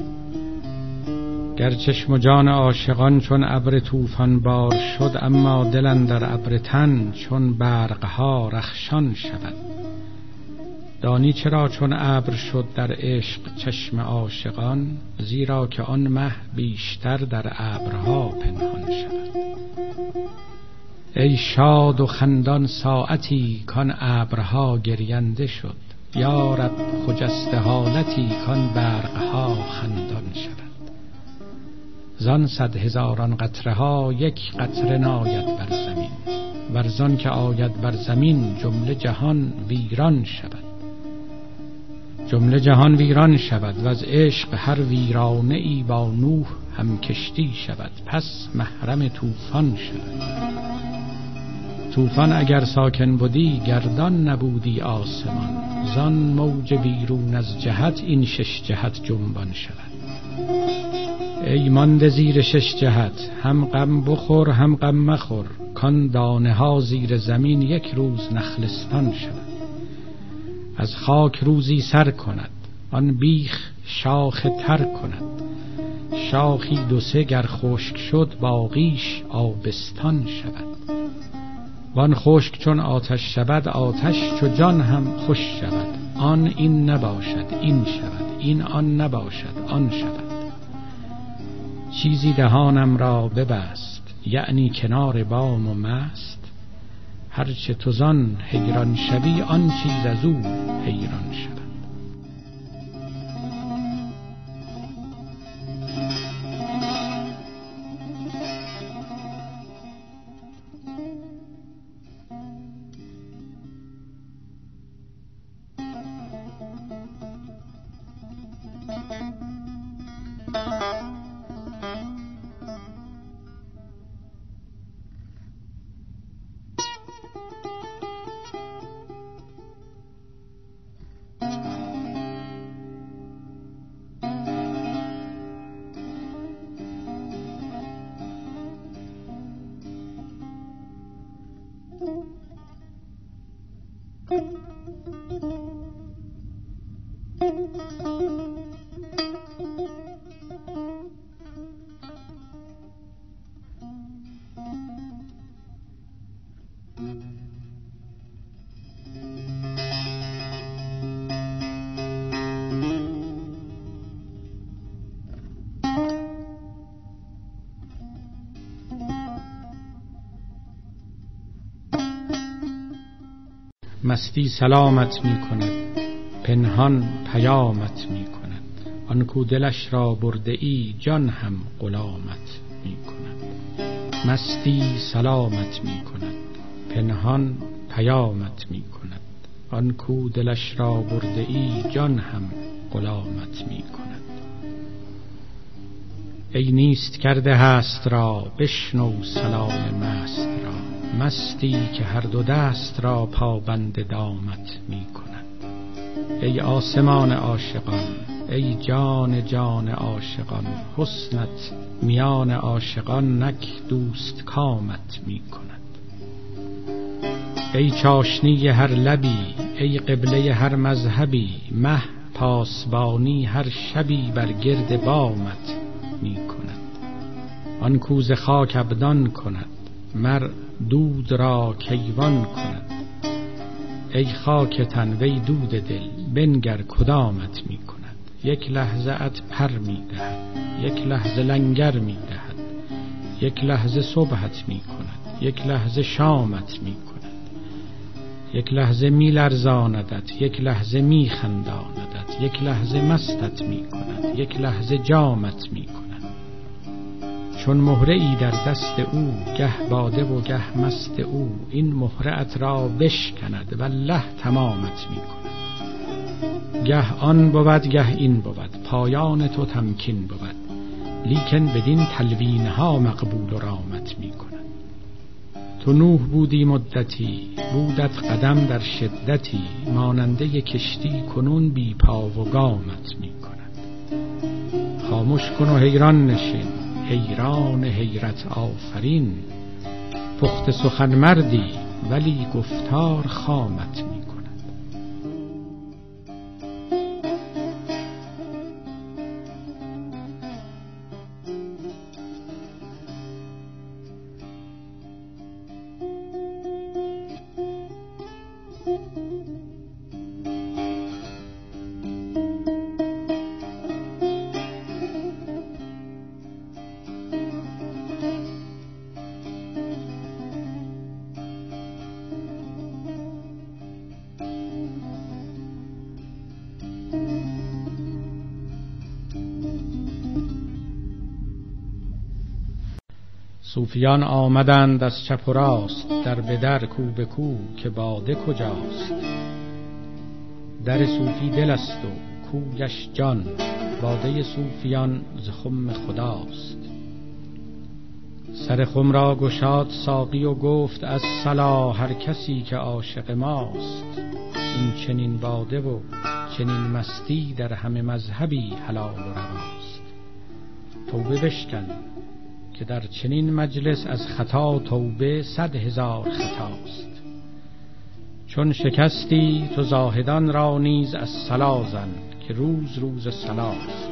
گر چشم جان عاشقان چون ابر طوفان بار شد اما دل در ابر تن چون برقها رخشان شود. دانی چرا چون ابر شد در عشق چشم عاشقان زیرا که آن مه بیشتر در ابرها پنهان شود. ای شاد و خندان ساعتی کان ابرها گرینده شد. یا رب خجست حالتی کان برقها خندان شود. زان صد هزاران قطره ها یک قطره ناید بر زمین. ورزان که آید بر زمین جمله جهان ویران شود. جمله جهان ویران شود و از عشق هر ویرانه ای با نوح هم کشتی شود. پس محرم طوفان شود. طوفان اگر ساکن بودی گردان نبودی آسمان. زان موج بیرون از جهت این شش جهت جنبان شود. ای مانده زیر شش جهت هم غم بخور هم غم مخور. کان دانه ها زیر زمین یک روز نخلستان شود. از خاک روزی سر کند. آن بیخ شاخ تر کند. شاخی دو سه گر خشک شد باقیش آبستان شود. وان خشک چون آتش شود آتش چو جان هم خوش شود. آن این نباشد این شود. این آن نباشد آن شود. چیزی دهانم را ببست یعنی کنار بام و مست. هرچه تو زان حیران شوی آن چیز از او حیران شود. مستی سلامت می کند پنهان پیامت می کند آن کو دلش را برده ای جان هم غلامت می کند مستی سلامت می کند پنهان پیامت می کند آن کو دلش را برده ای جان هم غلامت می کند ای نیست کرده هست را بشنو سلام مست. مستی که هر دو دست را پابند دامت می کند. ای آسمان عاشقان ای جان جان عاشقان حسنت میان عاشقان نک دوست کامت می کند. ای چاشنی هر لبی ای قبله هر مذهبی مه پاسبانی هر شبی بر گرد بامت می کند. آن کوز خاک ابدان کند مر دود را کیوان کند. ای خاک تن وی دود دل بنگر کدامت می کند. یک لحظه ات پر می دهد یک لحظه لنگر می دهد. یک لحظه صبحت می کند یک لحظه شامت می کند. یک لحظه می لرزاندت یک لحظه می خنداندت یک لحظه مستت می کند یک لحظه جامت می کند. چون مهره ای در دست او گه باده و گه مست او این مهره را بشکند والله تمامت می کند گه آن بود گه این بود پایان تو تمکین بود لیکن بدین تلوین ها مقبول و رامت می کند تو نوح بودی مدتی بودت قدم در شدتی ماننده کشتی کنون بی پا و گامت می کند خاموش کن و حیران نشین حیران حیرت آفرین پخت سخن مردی ولی گفتار خامت می صوفیان آمدند از چپ و راست در به در کو به کو که باده کجاست؟ در صوفی دل است و کویش جان باده صوفیان ز خم خداست. سر خم را گشاد ساقی و گفت از صلا هر کسی که عاشق ماست. این چنین باده و چنین مستی در همه مذهبی حلال و رواست. توبه بشکن. که در چنین مجلس از خطا توبه صد هزار خطاست چون شکستی تو زاهدان را نیز از سلا زن که روز روز سلاست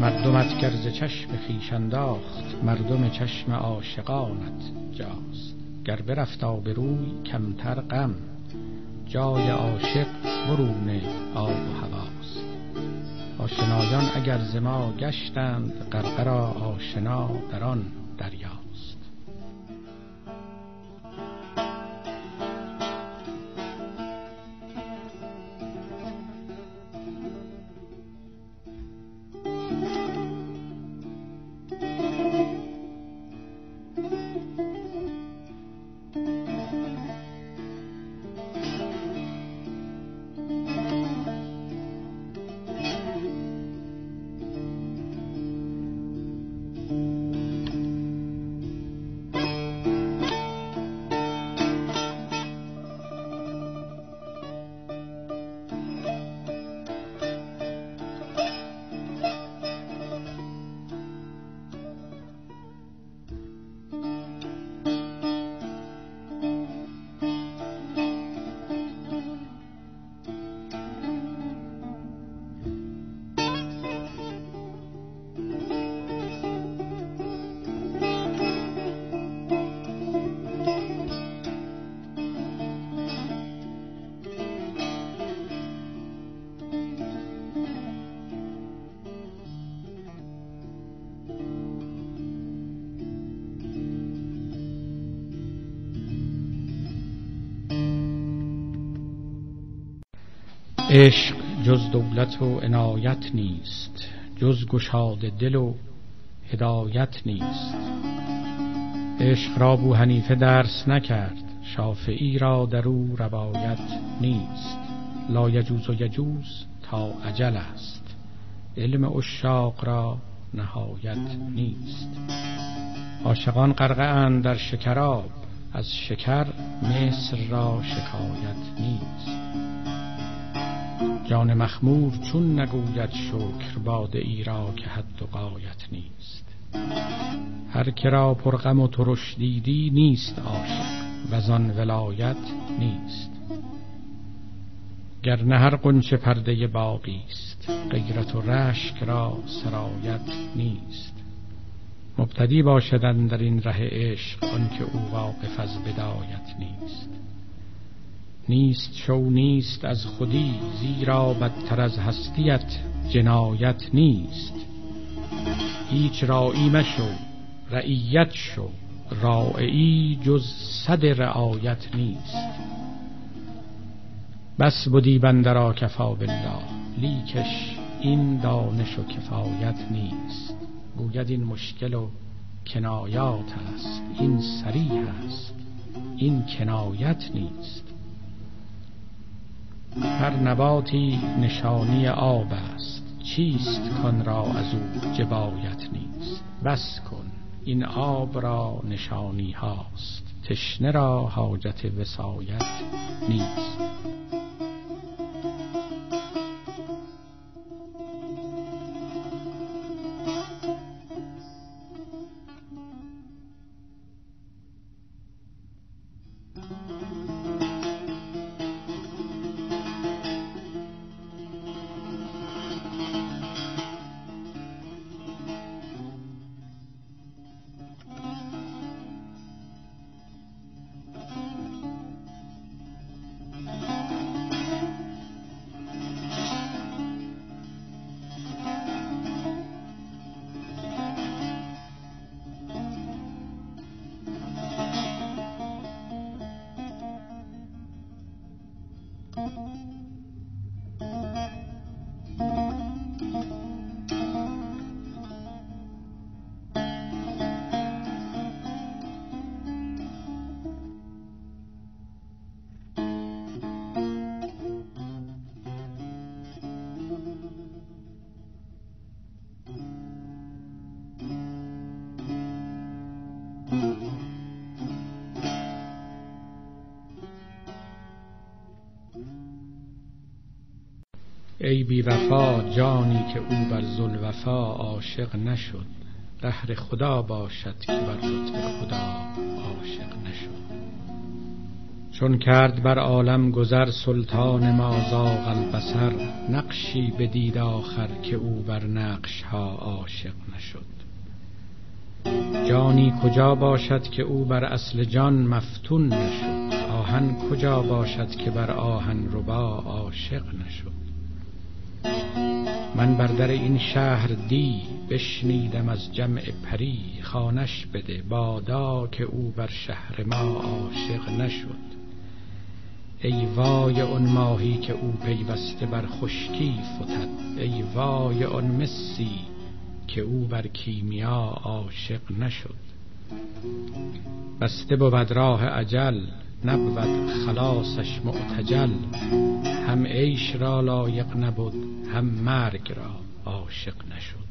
مردمت گرز چشم خیش انداخت مردم چشم عاشقانت جاست. گر برفت آبروی کمتر غم. جای عاشق برون آب و هواست آشنایان اگر زما گشتند قرقرا آشنا در آن دریاست عشق جز دولت و عنایت نیست جز گشاد دل و هدایت نیست. عشق را بو حنیفه درس نکرد شافعی را در او روایت نیست. لا یجوز و یجوز تا عجل است علم اشاق را نهایت نیست. عاشقان غرقه در شکراب از شکر مصر را شکایت نیست. جان مخمور چون نگوید شکر باده ای را که حد و قایت نیست. هر کرا پرغم و ترش دیدی نیست عاشق و زان ولایت نیست. گر نه هر قنچه پرده باقی است غیرت و رشک را سرایت نیست. مبتدی باشدن در این ره عشق آنکه او واقف از بدایت نیست. نیست شو نیست از خودی زیرا بدتر از هستیت جنایت نیست. هیچ رائی مشو رعیت شو رائعی جز صد رعایت نیست. بس بودی بندرا کفا بالله لیکش این دانش و کفایت نیست. گوید این مشکل و کنایات است این سریح است این کنایت نیست. هر نباتی نشانی آب است. چیست کن را از او جبایت نیست؟ بس کن این آب را نشانی هاست. تشنه را حاجت وسایت نیست. ای بی وفا جانی که او بر وفا عاشق نشد. قهر خدا باشد که بر لطف خدا عاشق نشد. چون کرد بر عالم گذر سلطان ما زاغ البصر. نقشی بدید آخر که او بر نقش ها عاشق نشد. جانی کجا باشد که او بر اصل جان مفتون نشد؟ آهن کجا باشد که بر آهن ربا عاشق نشد؟ من بر در این شهر دی بشنیدم از جمع پری خانش بده بادا که او بر شهر ما عاشق نشد. ای وای آن ماهی که او پیوسته بر خشکی فتد ای وای آن مسی که او بر کیمیا عاشق نشد. بسته بود راه عجل نبود خلاصش معتجل هم عیش را لایق نبود هم مرگ را عاشق نشد.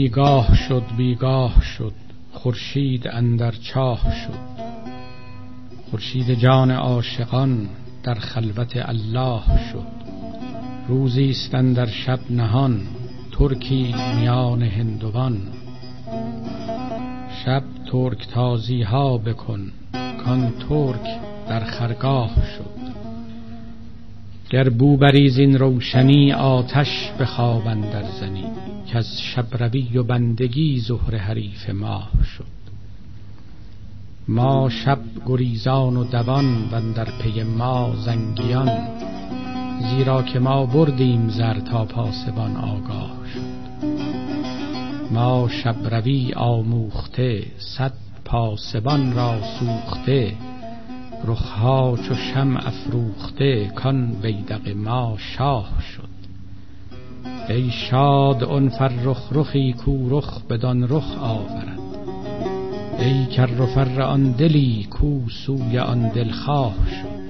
بیگاه شد بیگاه شد. خورشید اندر چاه شد. خورشید جان عاشقان در خلوت الله شد. روزی است در شب نهان ترکی میان هندوان. شب ترک تازی ها بکن کان ترک در خرگاه شد. گر بو بریز این روشنی آتش به خواب اندر زنی که از شبروی و بندگی زهر حریف ماه شد. ما شب گریزان و دوان و در پی ما زنگیان زیرا که ما بردیم زر تا پاسبان آگاه شد. ما شبروی آموخته صد پاسبان را سوخته رخها چو شم افروخته کان ویدق ما شاه شد. ای شاد اون فرخ رخی کو رخ بدان رخ آورد. ای کر و فر آن دلی کو سوی آن دلخواه شد.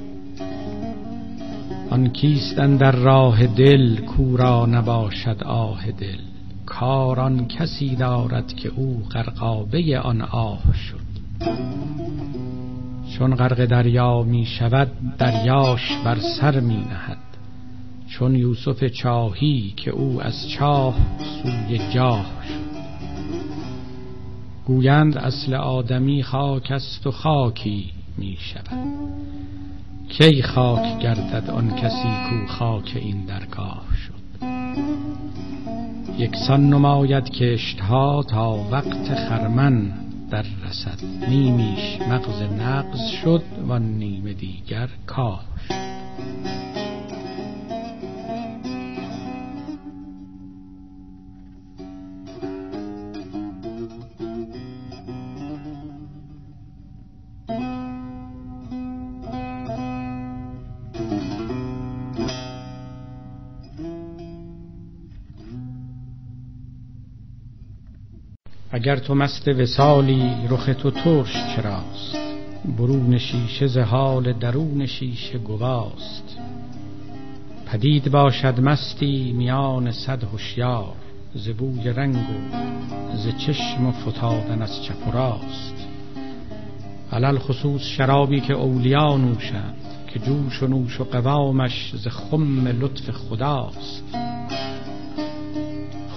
آن کیستن در راه دل کو را نباشد آه دل. کار آن کسی دارد که او غرقابه آن آه شد. چون غرق دریا می شود دریاش بر سر می نهد. چون یوسف چاهی که او از چاه سوی جاه شد. گویند اصل آدمی خاک است و خاکی می شود. کی خاک گردد آن کسی کو خاک این درگاه شد؟ یکسان نماید کشتها تا وقت خرمن. در رسد. نیمیش مغز نقض شد و نیم دیگر کاه اگر تو مست وسالی رخ تو ترش چراست؟ برون شیشه ز حال درون شیشه گواست. پدید باشد مستی میان صد هوشیار ز بوی رنگ و ز چشم و فتادن از چپ و راست. علل خصوص شرابی که اولیا نوشند که جوش و نوش و قوامش ز خم لطف خداست.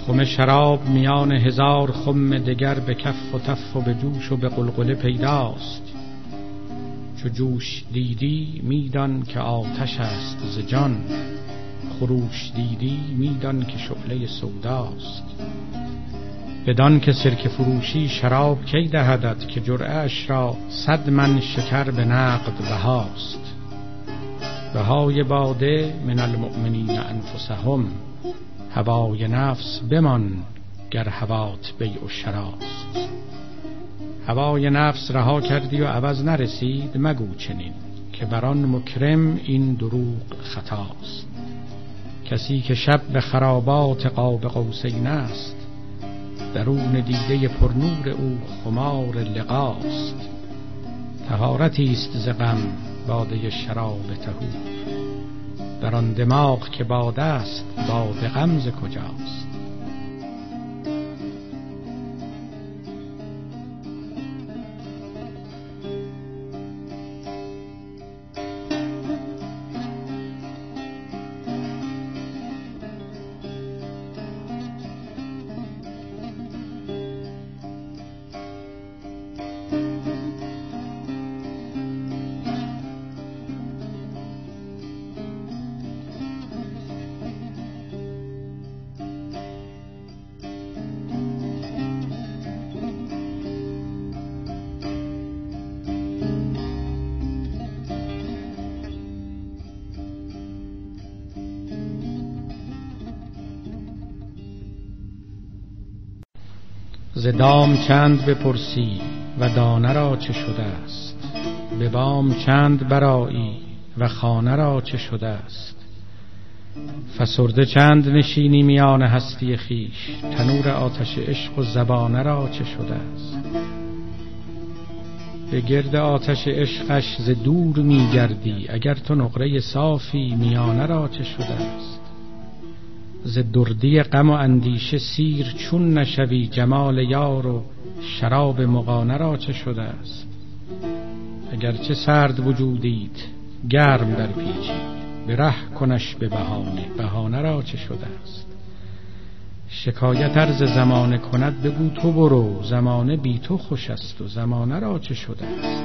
خم شراب میان هزار خم دگر به کف و تف و به جوش و به قلقله پیداست. چو جوش دیدی میدان که آتش است ز جان خروش دیدی میدان که شعله سوداست. بدان که سرک فروشی شراب کی دهدد که جرعش را صد من شکر به نقد بهاست. بهای باده من المؤمنین انفسهم هوای نفس بمان گر هوات بیع و شراست هوای نفس رها کردی و عوض نرسید مگو چنین که بران مکرم این دروغ خطاست. کسی که شب به خرابات قاب قوسین است درون دیده پرنور او خمار لقاست. تهارتی است ز غم باده شراب تهور. در آن دماغ که باد است باد غمز کجاست؟ ز دام چند بپرسی و دانه را چه شده است؟ به بام چند برایی و خانه را چه شده است؟ فسرده چند نشینی میان هستی خیش تنور آتش عشق و زبانه را چه شده است؟ به گرد آتش عشقش ز دور میگردی اگر تو نقره صافی میانه را چه شده است؟ ز دردی غم و اندیشه سیر چون نشوی جمال یار و شراب مغانه را چه شده است؟ اگرچه سرد وجودیت گرم در پیچید به ره کنش به بهانه بهانه را چه شده است؟ شکایت ارز زمانه کند بگو تو برو زمانه بی تو خوش است و زمانه را چه شده است؟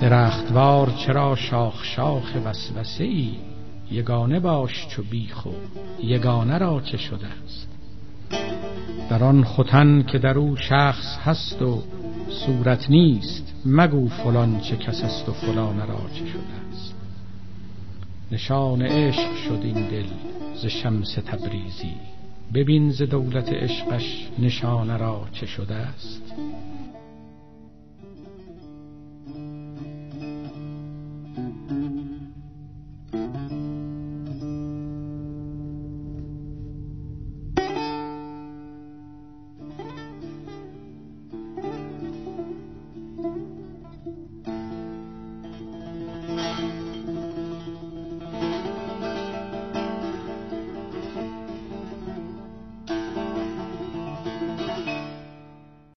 درختوار چرا شاخ شاخ وسوسه ای یگانه باش چو بیخو یگانه را چه شده است؟ در آن ختن که در او شخص هست و صورت نیست مگو فلان چه کس است و فلان را چه شده است؟ نشان عشق شد این دل ز شمس تبریزی. ببین ز دولت عشقش نشانه را چه شده است؟